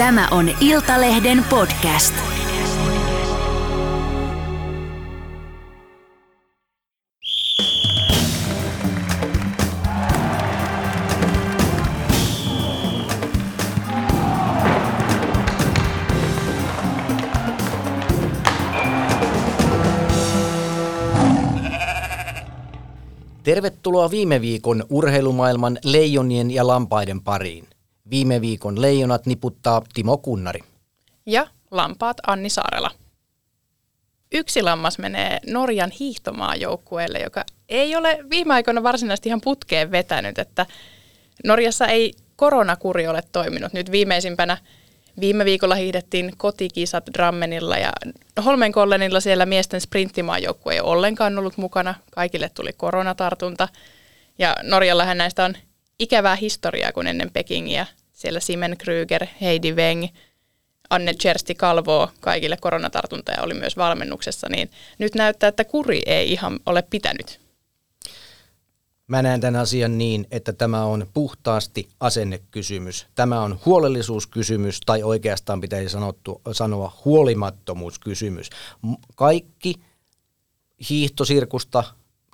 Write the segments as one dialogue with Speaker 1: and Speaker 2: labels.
Speaker 1: Tämä on Iltalehden podcast.
Speaker 2: Tervetuloa viime viikon urheilumaailman leijonien ja lampaiden pariin. Viime viikon leijonat niputtaa Timo Kunnari.
Speaker 3: Ja lampaat Anni Saarela. Yksi lammas menee Norjan hiihtomaajoukkueelle, joka ei ole viime aikoina varsinaisesti ihan putkeen vetänyt, että Norjassa ei koronakuri ole toiminut. Nyt viimeisimpänä viime viikolla hiihdettiin kotikisat Drammenilla ja Holmenkollenilla siellä miesten sprinttimaajoukkue ei ollenkaan ollut mukana. Kaikille tuli koronatartunta. Ja Norjallahan näistä on ikävää historiaa, kun ennen Pekingiä siellä Simen Kryger, Heidi Weng, Anne Chersti Kalvo, kaikille koronatartuntoja oli myös valmennuksessa, niin nyt näyttää, että kuri ei ihan ole pitänyt.
Speaker 2: Mä näen tämän asian niin, että tämä on puhtaasti asennekysymys. Tämä on huolellisuuskysymys tai oikeastaan pitäisi sanottu, sanoa huolimattomuuskysymys. Kaikki hiihtosirkusta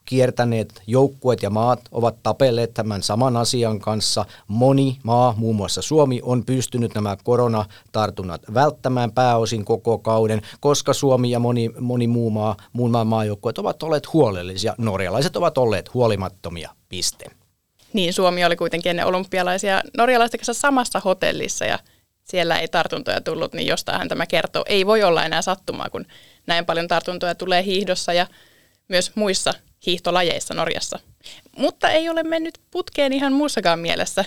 Speaker 2: kiertäneet joukkueet ja maat ovat tapelleet tämän saman asian kanssa. Moni maa, muun muassa Suomi, on pystynyt nämä koronatartunnat välttämään pääosin koko kauden, koska Suomi ja moni, moni muu maa, muun maan maajoukkueet ovat olleet huolellisia. Norjalaiset ovat olleet huolimattomia. Piste.
Speaker 3: Niin, Suomi oli kuitenkin ennen olympialaisia norjalaisten kanssa samassa hotellissa ja siellä ei tartuntoja tullut, niin jostain tämä kertoo. Ei voi olla enää sattumaa, kun näin paljon tartuntoja tulee hiihdossa ja myös muissa hiihtolajeissa Norjassa. Mutta ei ole mennyt putkeen ihan muussakaan mielessä.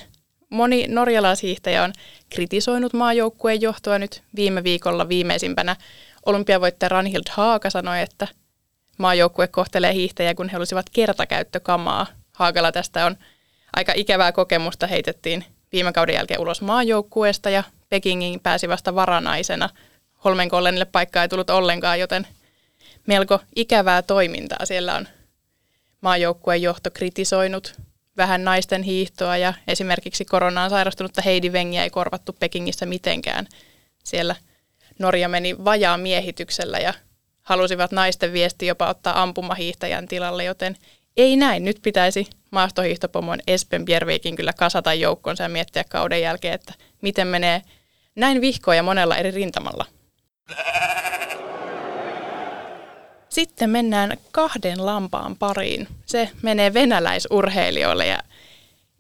Speaker 3: Moni norjalaishiihtäjä on kritisoinut maajoukkueen johtoa nyt viime viikolla viimeisimpänä. Olympiavoittaja Ranhild Haaka sanoi, että maajoukkue kohtelee hiihtäjiä, kun he olisivat kertakäyttökamaa. Haakalla tästä on aika ikävää kokemusta. Heitettiin viime kauden jälkeen ulos maajoukkueesta ja Pekingin pääsi vasta varanaisena. Holmenkollenille paikkaa ei tullut ollenkaan, joten melko ikävää toimintaa siellä on maajoukkueen johto kritisoinut vähän naisten hiihtoa ja esimerkiksi koronaan sairastunutta Heidi Wengiä ei korvattu Pekingissä mitenkään. Siellä Norja meni vajaa miehityksellä ja halusivat naisten viesti jopa ottaa ampumahiihtäjän tilalle, joten ei näin. Nyt pitäisi maastohiihtopomon Espen Bjervikin kyllä kasata joukkonsa ja miettiä kauden jälkeen, että miten menee näin vihkoja monella eri rintamalla. Sitten mennään kahden lampaan pariin. Se menee venäläisurheilijoille ja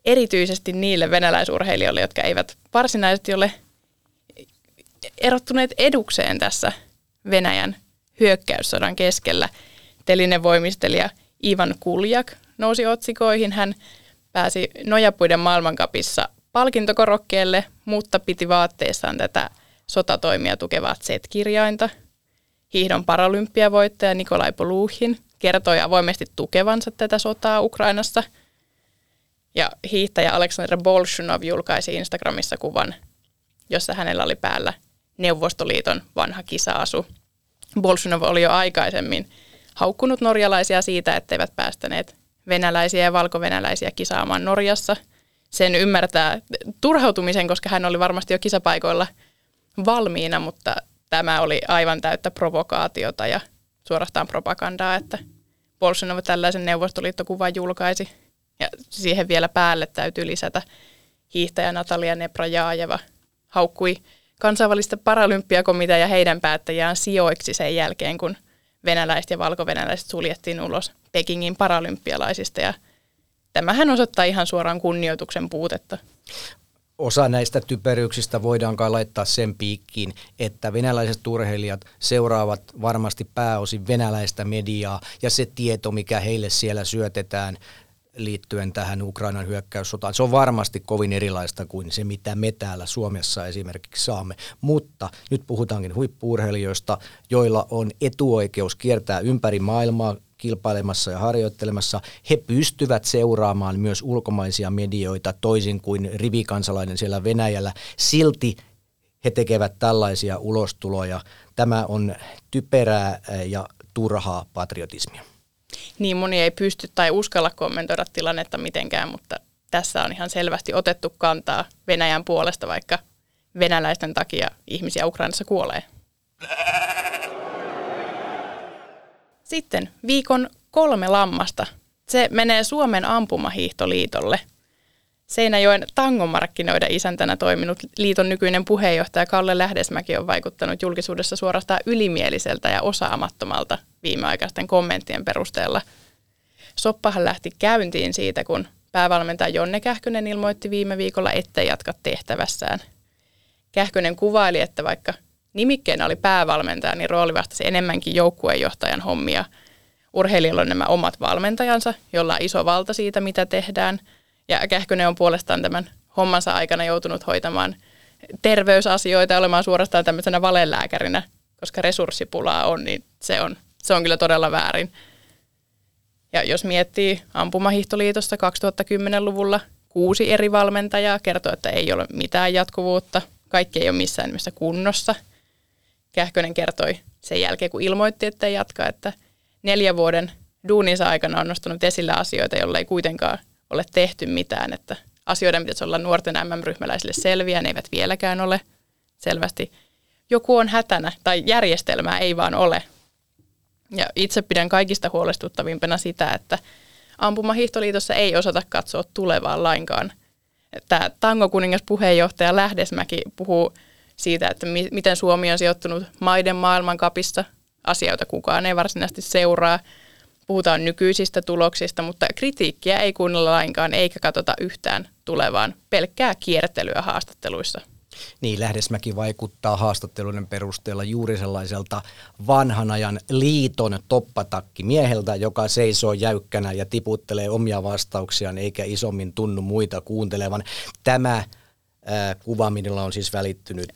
Speaker 3: erityisesti niille venäläisurheilijoille, jotka eivät varsinaisesti ole erottuneet edukseen tässä Venäjän hyökkäyssodan keskellä. Telinen voimistelija Ivan Kuljak nousi otsikoihin. Hän pääsi Nojapuiden maailmankapissa palkintokorokkeelle, mutta piti vaatteessaan tätä sotatoimia tukevaa Z-kirjainta – hiihdon paralympiavoittaja Nikolai Poluhin kertoi avoimesti tukevansa tätä sotaa Ukrainassa. Ja hiihtäjä Aleksandr Bolshunov julkaisi Instagramissa kuvan, jossa hänellä oli päällä Neuvostoliiton vanha kisaasu. Bolshunov oli jo aikaisemmin haukkunut norjalaisia siitä, etteivät päästäneet venäläisiä ja valkovenäläisiä kisaamaan Norjassa. Sen ymmärtää turhautumisen, koska hän oli varmasti jo kisapaikoilla valmiina, mutta tämä oli aivan täyttä provokaatiota ja suorastaan propagandaa, että Bolsonaro tällaisen neuvostoliittokuvan julkaisi. Ja siihen vielä päälle täytyy lisätä hiihtäjä Natalia Neprajaajeva haukkui kansainvälistä paralympiakomitea ja heidän päättäjään sijoiksi sen jälkeen, kun venäläiset ja valkovenäläiset suljettiin ulos Pekingin paralympialaisista. Ja tämähän osoittaa ihan suoraan kunnioituksen puutetta
Speaker 2: osa näistä typeryyksistä voidaan kai laittaa sen piikkiin, että venäläiset urheilijat seuraavat varmasti pääosin venäläistä mediaa ja se tieto, mikä heille siellä syötetään liittyen tähän Ukrainan hyökkäyssotaan, se on varmasti kovin erilaista kuin se, mitä me täällä Suomessa esimerkiksi saamme. Mutta nyt puhutaankin huippuurheilijoista, joilla on etuoikeus kiertää ympäri maailmaa kilpailemassa ja harjoittelemassa, he pystyvät seuraamaan myös ulkomaisia medioita toisin kuin rivikansalainen siellä Venäjällä. Silti he tekevät tällaisia ulostuloja. Tämä on typerää ja turhaa patriotismia.
Speaker 3: Niin moni ei pysty tai uskalla kommentoida tilannetta mitenkään, mutta tässä on ihan selvästi otettu kantaa Venäjän puolesta, vaikka venäläisten takia ihmisiä Ukrainassa kuolee. Sitten viikon kolme lammasta. Se menee Suomen ampumahiihtoliitolle. Seinäjoen tangomarkkinoiden isäntänä toiminut liiton nykyinen puheenjohtaja Kalle Lähdesmäki on vaikuttanut julkisuudessa suorastaan ylimieliseltä ja osaamattomalta viimeaikaisten kommenttien perusteella. Soppahan lähti käyntiin siitä, kun päävalmentaja Jonne Kähkönen ilmoitti viime viikolla, ettei jatka tehtävässään. Kähkönen kuvaili, että vaikka nimikkeenä oli päävalmentaja, niin rooli vastasi enemmänkin joukkueenjohtajan hommia. Urheilijoilla on nämä omat valmentajansa, jolla on iso valta siitä, mitä tehdään. Ja Kähkönen on puolestaan tämän hommansa aikana joutunut hoitamaan terveysasioita olemaan suorastaan tämmöisenä valelääkärinä, koska resurssipulaa on, niin se on, se on kyllä todella väärin. Ja jos miettii Ampumahihtoliitosta 2010-luvulla, kuusi eri valmentajaa kertoo, että ei ole mitään jatkuvuutta, kaikki ei ole missään nimessä kunnossa. Kähkönen kertoi sen jälkeen, kun ilmoitti, että ei jatka, että neljä vuoden duuninsa aikana on nostanut esille asioita, joilla ei kuitenkaan ole tehty mitään, että asioiden pitäisi olla nuorten MM-ryhmäläisille selviä, ne eivät vieläkään ole selvästi. Joku on hätänä tai järjestelmää ei vaan ole. Ja itse pidän kaikista huolestuttavimpana sitä, että Ampumahiihtoliitossa ei osata katsoa tulevaan lainkaan. Tämä Tango-kuningas puheenjohtaja Lähdesmäki puhuu siitä, että mi- miten Suomi on sijoittunut maiden maailmankapissa, asioita kukaan ei varsinaisesti seuraa. Puhutaan nykyisistä tuloksista, mutta kritiikkiä ei kuunnella lainkaan eikä katsota yhtään tulevaan, pelkkää kiertelyä haastatteluissa.
Speaker 2: Niin, Lähdesmäki vaikuttaa haastatteluiden perusteella juuri sellaiselta vanhan ajan liiton toppatakki mieheltä, joka seisoo jäykkänä ja tiputtelee omia vastauksiaan eikä isommin tunnu muita kuuntelevan. Tämä kuva, millä on siis välittynyt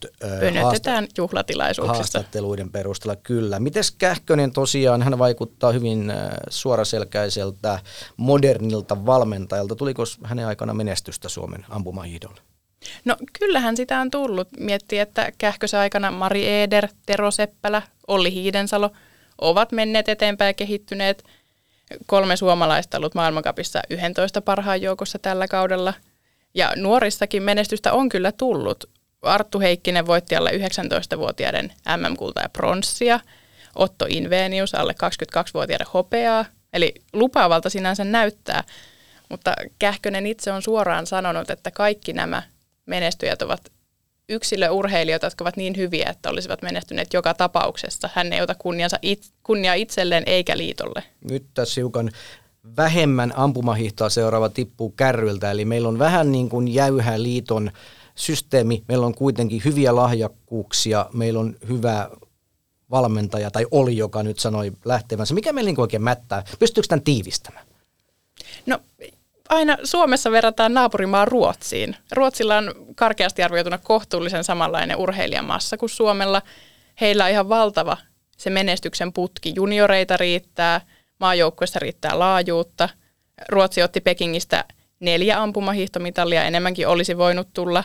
Speaker 3: haasta- juhlatilaisuuksissa.
Speaker 2: haastatteluiden perusteella, kyllä. Mites Kähkönen tosiaan, hän vaikuttaa hyvin suoraselkäiseltä, modernilta valmentajalta. Tuliko hänen aikana menestystä Suomen ampumahiidolle?
Speaker 3: No kyllähän sitä on tullut. Miettii, että Kähkösen aikana Mari Eder, Tero Seppälä, Olli Hiidensalo ovat menneet eteenpäin ja kehittyneet. Kolme suomalaista ollut maailmankapissa 11 parhaan joukossa tällä kaudella. Ja nuorissakin menestystä on kyllä tullut. Arttu Heikkinen voitti alle 19-vuotiaiden MM-kulta ja pronssia. Otto Invenius alle 22-vuotiaiden hopeaa. Eli lupaavalta sinänsä näyttää. Mutta Kähkönen itse on suoraan sanonut, että kaikki nämä menestyjät ovat yksilöurheilijoita, jotka ovat niin hyviä, että olisivat menestyneet joka tapauksessa. Hän ei ota kunniansa kunnia itselleen eikä liitolle.
Speaker 2: Nyt tässä hiukan vähemmän ampumahihtoa seuraava tippuu kärryltä, eli meillä on vähän niin kuin jäyhä liiton systeemi, meillä on kuitenkin hyviä lahjakkuuksia, meillä on hyvä valmentaja, tai oli, joka nyt sanoi lähtevänsä. Mikä meillä niin oikein mättää? Pystyykö tämän tiivistämään?
Speaker 3: No aina Suomessa verrataan naapurimaa Ruotsiin. Ruotsilla on karkeasti arvioituna kohtuullisen samanlainen urheilijamassa kuin Suomella. Heillä on ihan valtava se menestyksen putki. Junioreita riittää, maajoukkueessa riittää laajuutta. Ruotsi otti Pekingistä neljä ampumahiihtomitalia, enemmänkin olisi voinut tulla.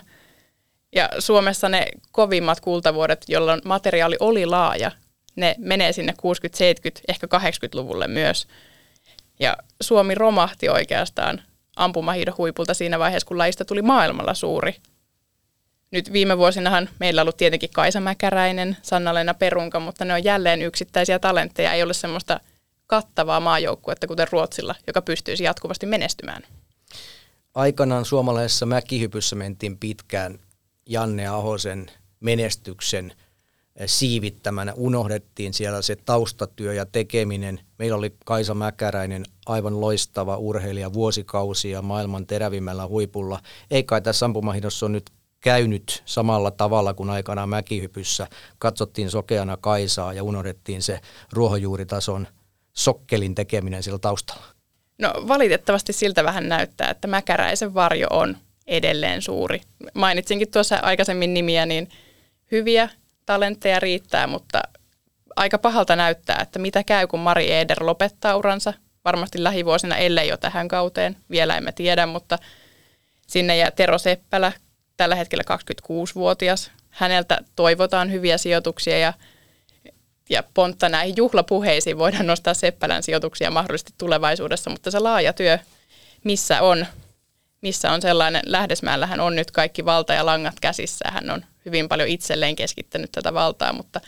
Speaker 3: Ja Suomessa ne kovimmat kultavuodet, jolloin materiaali oli laaja, ne menee sinne 60-70, ehkä 80-luvulle myös. Ja Suomi romahti oikeastaan ampumahiidon huipulta siinä vaiheessa, kun lajista tuli maailmalla suuri. Nyt viime vuosinahan meillä on ollut tietenkin Kaisa Mäkäräinen, Sanna-Leena Perunka, mutta ne on jälleen yksittäisiä talentteja. Ei ole semmoista kattavaa maajoukkuetta, kuten Ruotsilla, joka pystyisi jatkuvasti menestymään.
Speaker 2: Aikanaan suomalaisessa mäkihypyssä mentiin pitkään Janne Ahosen menestyksen – siivittämänä. Unohdettiin siellä se taustatyö ja tekeminen. Meillä oli Kaisa Mäkäräinen, aivan loistava urheilija vuosikausia maailman terävimmällä huipulla. Ei kai tässä ampumahidossa on nyt käynyt samalla tavalla kuin aikanaan mäkihypyssä. Katsottiin sokeana Kaisaa ja unohdettiin se ruohonjuuritason sokkelin tekeminen siellä taustalla.
Speaker 3: No valitettavasti siltä vähän näyttää, että Mäkäräisen varjo on edelleen suuri. Mainitsinkin tuossa aikaisemmin nimiä, niin hyviä talentteja riittää, mutta aika pahalta näyttää, että mitä käy, kun Mari Eder lopettaa uransa. Varmasti lähivuosina, ellei jo tähän kauteen, vielä emme tiedä, mutta sinne jää Tero Seppälä, tällä hetkellä 26-vuotias. Häneltä toivotaan hyviä sijoituksia ja, ja pontta näihin juhlapuheisiin voidaan nostaa Seppälän sijoituksia mahdollisesti tulevaisuudessa, mutta se laaja työ, missä on missä on sellainen, Lähdesmäellähän on nyt kaikki valta ja langat käsissä, hän on hyvin paljon itselleen keskittänyt tätä valtaa, mutta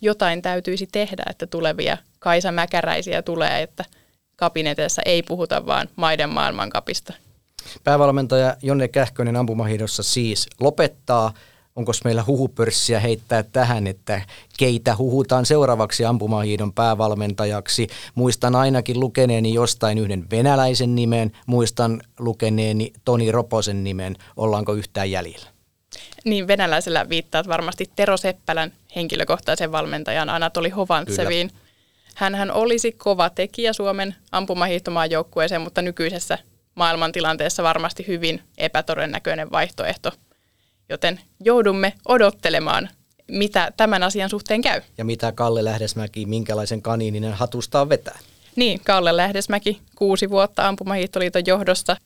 Speaker 3: jotain täytyisi tehdä, että tulevia Kaisa Mäkäräisiä tulee, että kabineteissa ei puhuta vaan maiden maailmankapista.
Speaker 2: Päävalmentaja Jonne Kähkönen ampumahiidossa siis lopettaa. Onko meillä huhupörssiä heittää tähän, että keitä huhutaan seuraavaksi ampumahiidon päävalmentajaksi? Muistan ainakin lukeneeni jostain yhden venäläisen nimen, muistan lukeneeni Toni Roposen nimen. Ollaanko yhtään jäljellä?
Speaker 3: Niin venäläisellä viittaat varmasti Tero Seppälän henkilökohtaisen valmentajan Anatoli Hovantseviin. Hänhän olisi kova tekijä Suomen ampumahiihtomaan joukkueeseen, mutta nykyisessä maailmantilanteessa varmasti hyvin epätodennäköinen vaihtoehto. Joten joudumme odottelemaan, mitä tämän asian suhteen käy.
Speaker 2: Ja mitä Kalle Lähdesmäki, minkälaisen kaniininen hatustaan vetää?
Speaker 3: Niin, Kalle Lähdesmäki, kuusi vuotta Ampumahiihtoliiton johdosta.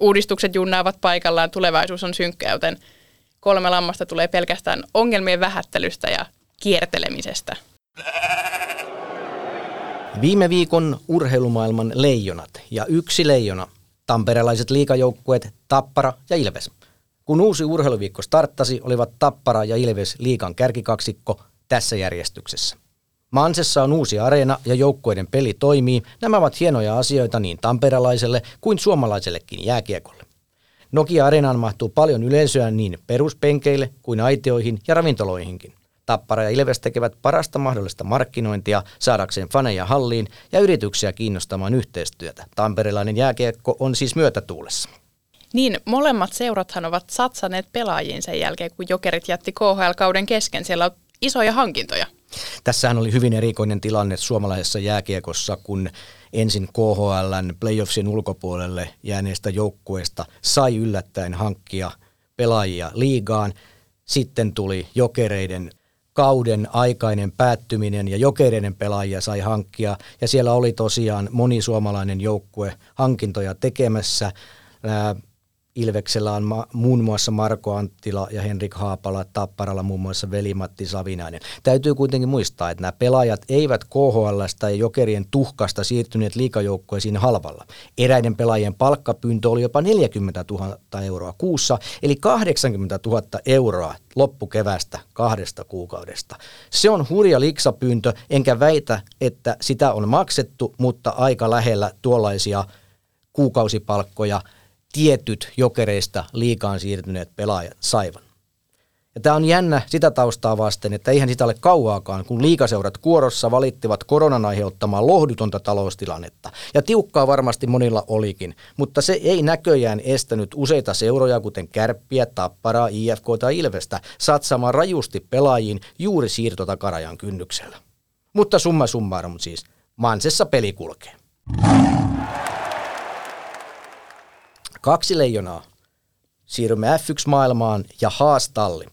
Speaker 3: Uudistukset junnaavat paikallaan, tulevaisuus on synkkä, joten kolme lammasta tulee pelkästään ongelmien vähättelystä ja kiertelemisestä.
Speaker 2: Viime viikon urheilumaailman leijonat ja yksi leijona, tamperelaiset liikajoukkueet Tappara ja Ilves. Kun uusi urheiluviikko starttasi, olivat Tappara ja Ilves liikan kärkikaksikko tässä järjestyksessä. Mansessa on uusi areena ja joukkueiden peli toimii. Nämä ovat hienoja asioita niin tamperelaiselle kuin suomalaisellekin jääkiekolle. Nokia-areenaan mahtuu paljon yleisöä niin peruspenkeille kuin aitioihin ja ravintoloihinkin. Tappara ja Ilves tekevät parasta mahdollista markkinointia saadakseen faneja halliin ja yrityksiä kiinnostamaan yhteistyötä. Tamperelainen jääkiekko on siis myötätuulessa.
Speaker 3: Niin, molemmat seurathan ovat satsaneet pelaajiin sen jälkeen, kun Jokerit jätti KHL-kauden kesken. Siellä on isoja hankintoja.
Speaker 2: Tässähän oli hyvin erikoinen tilanne suomalaisessa jääkiekossa, kun ensin KHLn playoffsin ulkopuolelle jääneestä joukkueesta sai yllättäen hankkia pelaajia liigaan. Sitten tuli jokereiden kauden aikainen päättyminen ja jokereiden pelaajia sai hankkia. Ja siellä oli tosiaan moni suomalainen joukkue hankintoja tekemässä. Ilveksellä on ma- muun muassa Marko Anttila ja Henrik Haapala, Tapparalla muun muassa veli-Matti Savinainen. Täytyy kuitenkin muistaa, että nämä pelaajat eivät KHLstä ja Jokerien tuhkasta siirtyneet liikajoukkueisiin halvalla. Eräiden pelaajien palkkapyyntö oli jopa 40 000 euroa kuussa, eli 80 000 euroa loppukevästä kahdesta kuukaudesta. Se on hurja liksapyyntö, enkä väitä, että sitä on maksettu, mutta aika lähellä tuollaisia kuukausipalkkoja – tietyt jokereista liikaan siirtyneet pelaajat saivan. Ja tämä on jännä sitä taustaa vasten, että eihän sitä ole kauaakaan, kun liikaseurat kuorossa valittivat koronan aiheuttamaa lohdutonta taloustilannetta. Ja tiukkaa varmasti monilla olikin, mutta se ei näköjään estänyt useita seuroja, kuten Kärppiä, Tapparaa, IFK tai Ilvestä, satsamaan rajusti pelaajiin juuri siirtotakarajan kynnyksellä. Mutta summa summarum siis, Mansessa peli kulkee. Kaksi leijonaa. Siirrymme F1-maailmaan ja Haas-talli.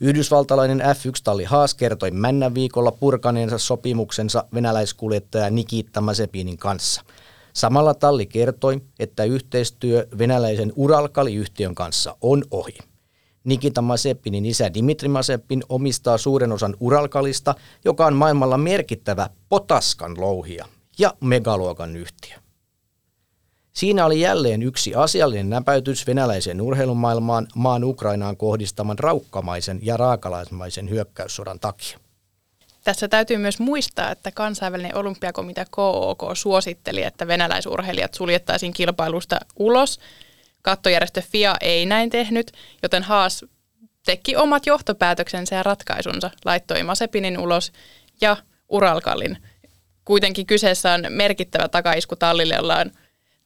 Speaker 2: Yhdysvaltalainen F1-talli Haas kertoi männän viikolla purkaneensa sopimuksensa venäläiskuljettaja Nikita Mazepinin kanssa. Samalla talli kertoi, että yhteistyö venäläisen Uralkali-yhtiön kanssa on ohi. Nikita Mazepinin isä Dimitri Mazepin omistaa suuren osan Uralkalista, joka on maailmalla merkittävä potaskan louhia ja megaluokan yhtiö. Siinä oli jälleen yksi asiallinen näpäytys venäläiseen urheilumaailmaan maan Ukrainaan kohdistaman raukkamaisen ja raakalaismaisen hyökkäyssodan takia.
Speaker 3: Tässä täytyy myös muistaa, että kansainvälinen olympiakomitea KOK suositteli, että venäläisurheilijat suljettaisiin kilpailusta ulos. Kattojärjestö FIA ei näin tehnyt, joten Haas teki omat johtopäätöksensä ja ratkaisunsa, laittoi Masepinin ulos ja Uralkallin. Kuitenkin kyseessä on merkittävä takaisku tallille, jolla on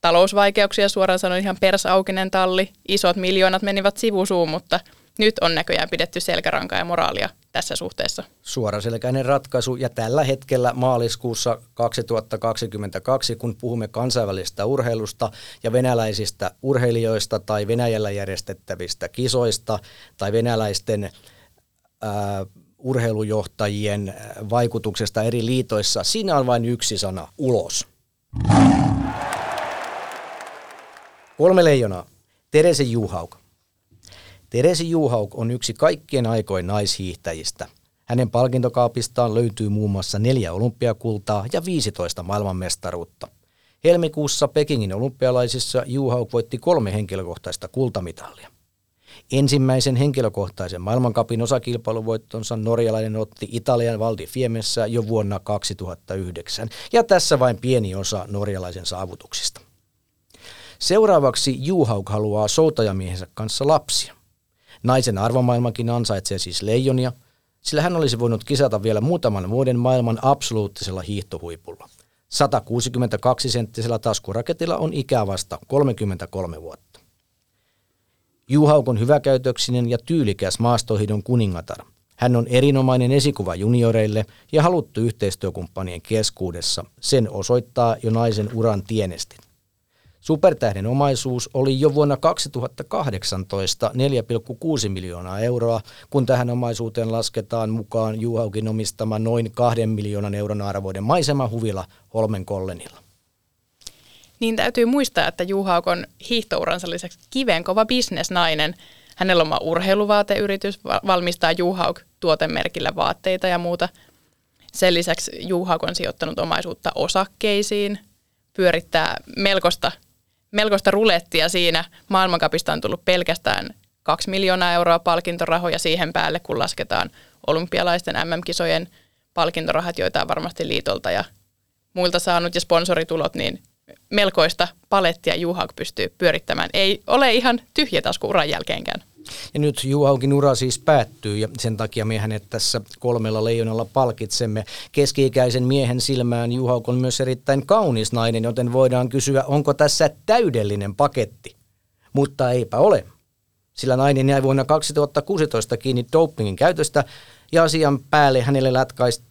Speaker 3: talousvaikeuksia, suoraan sanoen ihan persaukinen talli, isot miljoonat menivät sivusuun, mutta nyt on näköjään pidetty selkärankaa ja moraalia tässä suhteessa.
Speaker 2: Suoraselkäinen ratkaisu ja tällä hetkellä maaliskuussa 2022, kun puhumme kansainvälisestä urheilusta ja venäläisistä urheilijoista tai Venäjällä järjestettävistä kisoista tai venäläisten ää, urheilujohtajien vaikutuksesta eri liitoissa, siinä on vain yksi sana, ulos. Kolme leijonaa. Terese Juhauk. Terese Juhauk on yksi kaikkien aikojen naishiihtäjistä. Hänen palkintokaapistaan löytyy muun muassa neljä olympiakultaa ja 15 maailmanmestaruutta. Helmikuussa Pekingin olympialaisissa Juhauk voitti kolme henkilökohtaista kultamitalia. Ensimmäisen henkilökohtaisen maailmankapin osakilpailuvoittonsa norjalainen otti Italian Valdi Fiemessä jo vuonna 2009, ja tässä vain pieni osa norjalaisen saavutuksista. Seuraavaksi Juhauk haluaa soutajamiehensä kanssa lapsia. Naisen arvomaailmakin ansaitsee siis leijonia, sillä hän olisi voinut kisata vielä muutaman vuoden maailman absoluuttisella hiihtohuipulla. 162-senttisellä taskuraketilla on ikää vasta 33 vuotta. Juhauk on hyväkäytöksinen ja tyylikäs maastohidon kuningatar. Hän on erinomainen esikuva junioreille ja haluttu yhteistyökumppanien keskuudessa. Sen osoittaa jo naisen uran tienestin. Supertähden omaisuus oli jo vuonna 2018 4,6 miljoonaa euroa, kun tähän omaisuuteen lasketaan mukaan Juhaukin omistama noin 2 miljoonan euron arvoiden maisemahuvila Holmenkollenilla.
Speaker 3: Niin täytyy muistaa, että Juhauk on hiihtouransa lisäksi kivenkova bisnesnainen. Hänellä on oma urheiluvaateyritys, valmistaa Juhauk tuotemerkillä vaatteita ja muuta. Sen lisäksi Juhauk on sijoittanut omaisuutta osakkeisiin, pyörittää melkoista melkoista rulettia siinä. Maailmankapista on tullut pelkästään 2 miljoonaa euroa palkintorahoja siihen päälle, kun lasketaan olympialaisten MM-kisojen palkintorahat, joita on varmasti liitolta ja muilta saanut ja sponsoritulot, niin melkoista palettia Juhak pystyy pyörittämään. Ei ole ihan tyhjä tasku uran jälkeenkään.
Speaker 2: Ja nyt Juhaukin ura siis päättyy ja sen takia me hänet tässä kolmella leijonalla palkitsemme. Keski-ikäisen miehen silmään Juhauk on myös erittäin kaunis nainen, joten voidaan kysyä, onko tässä täydellinen paketti. Mutta eipä ole. Sillä nainen jäi vuonna 2016 kiinni dopingin käytöstä ja asian päälle hänelle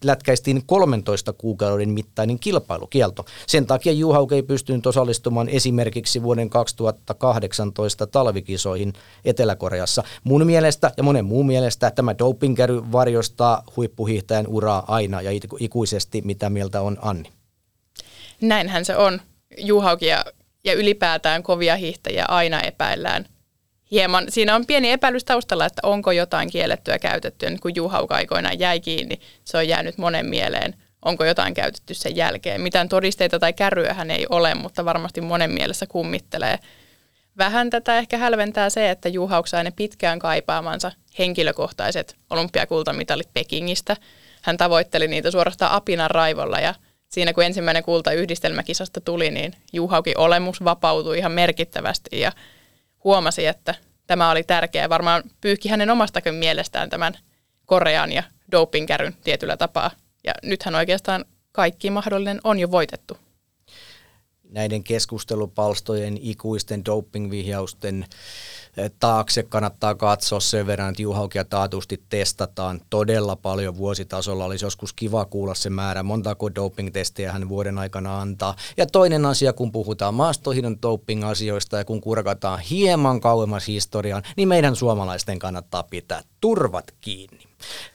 Speaker 2: lätkäistiin 13 kuukauden mittainen kilpailukielto. Sen takia Juhauk ei pystynyt osallistumaan esimerkiksi vuoden 2018 talvikisoihin Etelä-Koreassa. Mun mielestä ja monen muun mielestä tämä dopingkäry varjostaa huippuhiihtäjän uraa aina ja ikuisesti, mitä mieltä on Anni.
Speaker 3: Näinhän se on. Juhaukia ja ylipäätään kovia hiihtäjiä aina epäillään hieman, siinä on pieni epäilys taustalla, että onko jotain kiellettyä käytettyä. Nyt kun Juhauk aikoinaan jäi kiinni, se on jäänyt monen mieleen, onko jotain käytetty sen jälkeen. Mitään todisteita tai kärryähän ei ole, mutta varmasti monen mielessä kummittelee. Vähän tätä ehkä hälventää se, että Juhauk sai ne pitkään kaipaamansa henkilökohtaiset olympiakultamitalit Pekingistä. Hän tavoitteli niitä suorastaan apinan raivolla ja siinä kun ensimmäinen kulta yhdistelmäkisasta tuli, niin Juhaukin olemus vapautui ihan merkittävästi ja huomasi, että tämä oli tärkeää. Varmaan pyyhki hänen omastakin mielestään tämän Korean ja dopingkäryn tietyllä tapaa. Ja nythän oikeastaan kaikki mahdollinen on jo voitettu.
Speaker 2: Näiden keskustelupalstojen, ikuisten dopingvihjausten taakse kannattaa katsoa sen verran, että Juhaukia taatusti testataan todella paljon vuositasolla. Olisi joskus kiva kuulla se määrä, montako doping-testejä hän vuoden aikana antaa. Ja toinen asia, kun puhutaan maastohidon doping-asioista ja kun kurkataan hieman kauemmas historiaan, niin meidän suomalaisten kannattaa pitää turvat kiinni.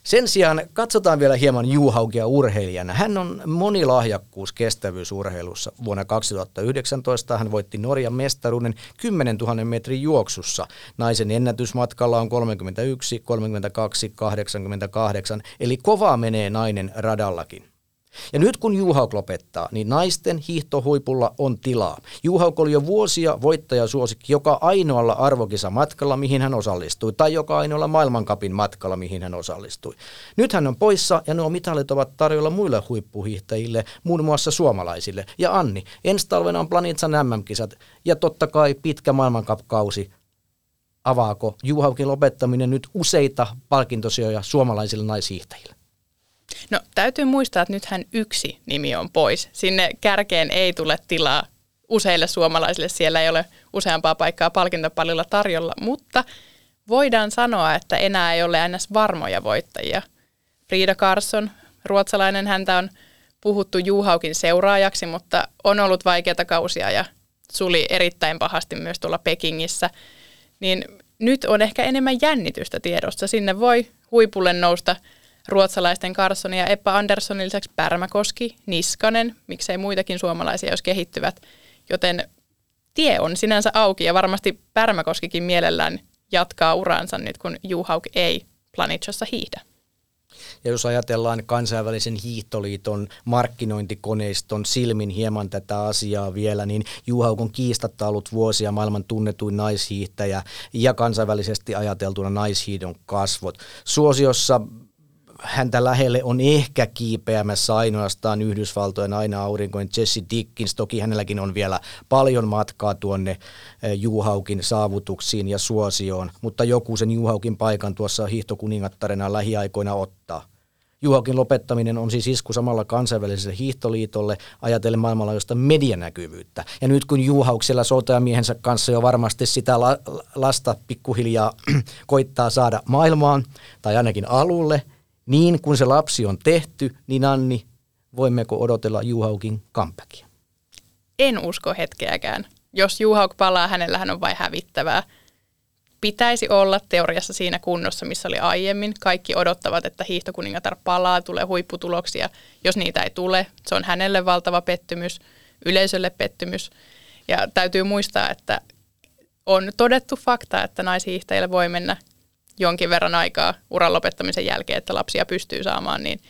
Speaker 2: Sen sijaan katsotaan vielä hieman Juhaukia urheilijana. Hän on monilahjakkuus kestävyysurheilussa. Vuonna 2019 hän voitti Norjan mestaruuden 10 000 metrin juoksussa. Naisen ennätysmatkalla on 31, 32, 88, eli kova menee nainen radallakin. Ja nyt kun Juhauk lopettaa, niin naisten hiihtohuipulla on tilaa. Juhauk oli jo vuosia voittajasuosikki joka ainoalla arvokisamatkalla, mihin hän osallistui, tai joka ainoalla maailmankapin matkalla, mihin hän osallistui. Nyt hän on poissa ja nuo mitalit ovat tarjolla muille huippuhiihtäjille, muun muassa suomalaisille. Ja Anni, ensi talvena on Planitsan MM-kisat ja totta kai pitkä maailmankapkausi. Avaako Juhaukin lopettaminen nyt useita palkintosijoja suomalaisille naishiihtäjille?
Speaker 3: No täytyy muistaa, että nythän yksi nimi on pois. Sinne kärkeen ei tule tilaa useille suomalaisille. Siellä ei ole useampaa paikkaa palkintopallilla tarjolla, mutta voidaan sanoa, että enää ei ole ns. varmoja voittajia. Frida Carson, ruotsalainen, häntä on puhuttu Juhaukin seuraajaksi, mutta on ollut vaikeita kausia ja suli erittäin pahasti myös tuolla Pekingissä. Niin nyt on ehkä enemmän jännitystä tiedossa. Sinne voi huipulle nousta – ruotsalaisten Carson ja Eppa Anderssonin lisäksi Pärmäkoski, Niskanen, miksei muitakin suomalaisia, jos kehittyvät. Joten tie on sinänsä auki ja varmasti Pärmäkoskikin mielellään jatkaa uransa nyt, kun Juhauk ei Planitsossa hiihdä.
Speaker 2: Ja jos ajatellaan kansainvälisen hiihtoliiton markkinointikoneiston silmin hieman tätä asiaa vielä, niin Juhauk on kiistatta ollut vuosia maailman tunnetuin naishiihtäjä ja kansainvälisesti ajateltuna naishiidon kasvot. Suosiossa häntä lähelle on ehkä kiipeämässä ainoastaan Yhdysvaltojen aina aurinkoinen Jesse Dickens. Toki hänelläkin on vielä paljon matkaa tuonne eh, Juhaukin saavutuksiin ja suosioon, mutta joku sen Juhaukin paikan tuossa hiihtokuningattarena lähiaikoina ottaa. Juhaukin lopettaminen on siis isku samalla kansainväliselle hiihtoliitolle ajatellen maailmanlaajuista medianäkyvyyttä. Ja nyt kun Juhauk siellä sotajamiehensä kanssa jo varmasti sitä la- lasta pikkuhiljaa koittaa saada maailmaan tai ainakin alulle – niin kun se lapsi on tehty, niin Anni, voimmeko odotella Juhaukin comebackia?
Speaker 3: En usko hetkeäkään. Jos Juhauk palaa, hänellähän on vain hävittävää. Pitäisi olla teoriassa siinä kunnossa, missä oli aiemmin. Kaikki odottavat, että hiihtokuningatar palaa, tulee huipputuloksia. Jos niitä ei tule, se on hänelle valtava pettymys, yleisölle pettymys. Ja täytyy muistaa, että on todettu fakta, että naishiihtäjille voi mennä jonkin verran aikaa uran lopettamisen jälkeen, että lapsia pystyy saamaan, niin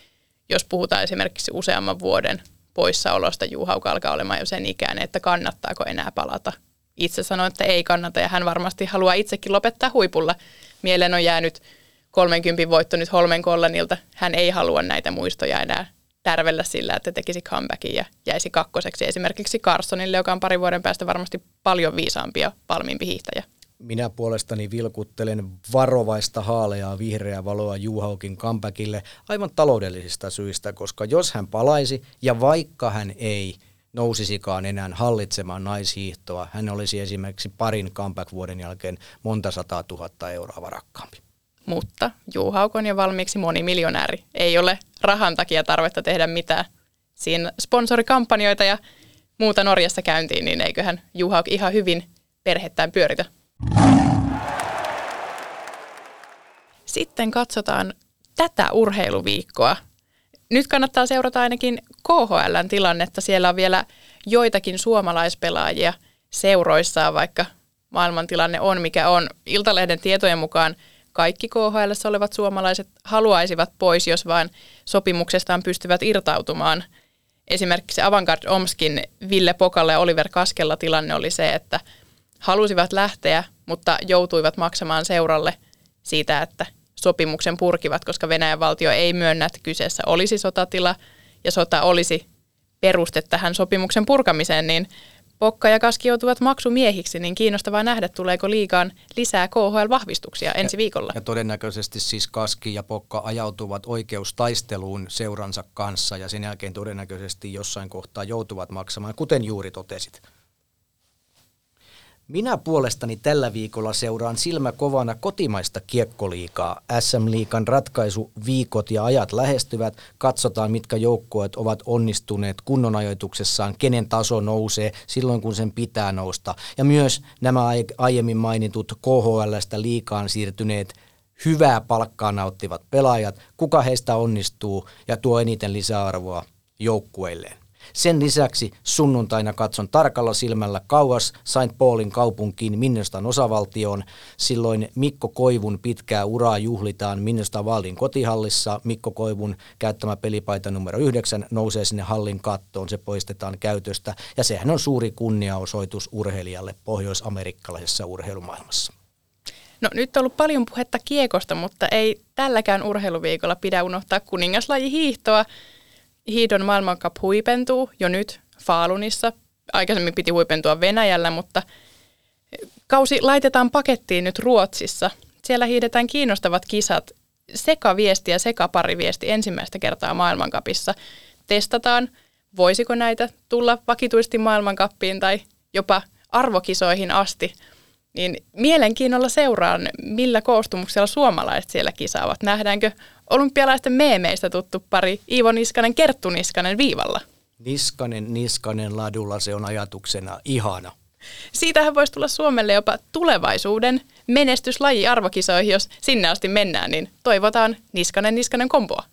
Speaker 3: jos puhutaan esimerkiksi useamman vuoden poissaolosta, Juhauka alkaa olemaan jo sen ikäinen, että kannattaako enää palata. Itse sanoin, että ei kannata ja hän varmasti haluaa itsekin lopettaa huipulla. Mieleen on jäänyt 30 voitto nyt Holmen Kollanilta. Hän ei halua näitä muistoja enää tärvellä sillä, että tekisi comebackin ja jäisi kakkoseksi esimerkiksi Carsonille, joka on pari vuoden päästä varmasti paljon viisaampi ja valmiimpi hiihtäjä.
Speaker 2: Minä puolestani vilkuttelen varovaista haaleaa vihreää valoa Juhaukin comebackille aivan taloudellisista syistä, koska jos hän palaisi ja vaikka hän ei nousisikaan enää hallitsemaan naishiihtoa, hän olisi esimerkiksi parin comeback-vuoden jälkeen monta sataa tuhatta euroa varakkaampi.
Speaker 3: Mutta Juhauk on jo valmiiksi monimiljonääri. Ei ole rahan takia tarvetta tehdä mitään. Siinä sponsorikampanjoita ja muuta Norjassa käyntiin, niin eiköhän Juhauk ihan hyvin perhettään pyöritä. Sitten katsotaan tätä urheiluviikkoa. Nyt kannattaa seurata ainakin KHLn tilannetta. Siellä on vielä joitakin suomalaispelaajia seuroissaan, vaikka maailmantilanne on mikä on. Iltalehden tietojen mukaan kaikki KHL olevat suomalaiset haluaisivat pois, jos vain sopimuksestaan pystyvät irtautumaan. Esimerkiksi Avantgarde Omskin Ville Pokalle ja Oliver Kaskella tilanne oli se, että halusivat lähteä, mutta joutuivat maksamaan seuralle siitä, että sopimuksen purkivat, koska Venäjän valtio ei myönnä, että kyseessä olisi sotatila ja sota olisi peruste tähän sopimuksen purkamiseen, niin Pokka ja Kaski joutuvat maksumiehiksi, niin kiinnostavaa nähdä, tuleeko liikaan lisää KHL-vahvistuksia ensi viikolla.
Speaker 2: Ja, ja todennäköisesti siis Kaski ja Pokka ajautuvat oikeustaisteluun seuransa kanssa ja sen jälkeen todennäköisesti jossain kohtaa joutuvat maksamaan, kuten juuri totesit. Minä puolestani tällä viikolla seuraan silmä kovana kotimaista kiekkoliikaa. SM-liikan ratkaisuviikot ja ajat lähestyvät. Katsotaan, mitkä joukkueet ovat onnistuneet kunnon ajoituksessaan, kenen taso nousee silloin, kun sen pitää nousta. Ja myös nämä aiemmin mainitut KHLstä liikaan siirtyneet hyvää palkkaa nauttivat pelaajat, kuka heistä onnistuu ja tuo eniten lisäarvoa joukkueilleen. Sen lisäksi sunnuntaina katson tarkalla silmällä kauas St. Paulin kaupunkiin Minnestan osavaltioon. Silloin Mikko Koivun pitkää uraa juhlitaan Minnestan Valdin kotihallissa. Mikko Koivun käyttämä pelipaita numero 9 nousee sinne hallin kattoon, se poistetaan käytöstä ja sehän on suuri kunniaosoitus urheilijalle pohjoisamerikkalaisessa urheilumaailmassa.
Speaker 3: No nyt on ollut paljon puhetta kiekosta, mutta ei tälläkään urheiluviikolla pidä unohtaa kuningaslaji hiihtoa hiidon maailmankap huipentuu jo nyt Faalunissa. Aikaisemmin piti huipentua Venäjällä, mutta kausi laitetaan pakettiin nyt Ruotsissa. Siellä hiidetään kiinnostavat kisat sekaviesti ja sekapariviesti ensimmäistä kertaa maailmankapissa. Testataan, voisiko näitä tulla vakituisesti maailmankappiin tai jopa arvokisoihin asti. Niin mielenkiinnolla seuraan, millä koostumuksella suomalaiset siellä kisaavat. Nähdäänkö olympialaisten meemeistä tuttu pari Iivo Niskanen, Kerttu Niskanen viivalla.
Speaker 2: Niskanen, Niskanen ladulla, se on ajatuksena ihana.
Speaker 3: Siitähän voisi tulla Suomelle jopa tulevaisuuden menestyslaji arvokisoihin, jos sinne asti mennään, niin toivotaan Niskanen, Niskanen komboa.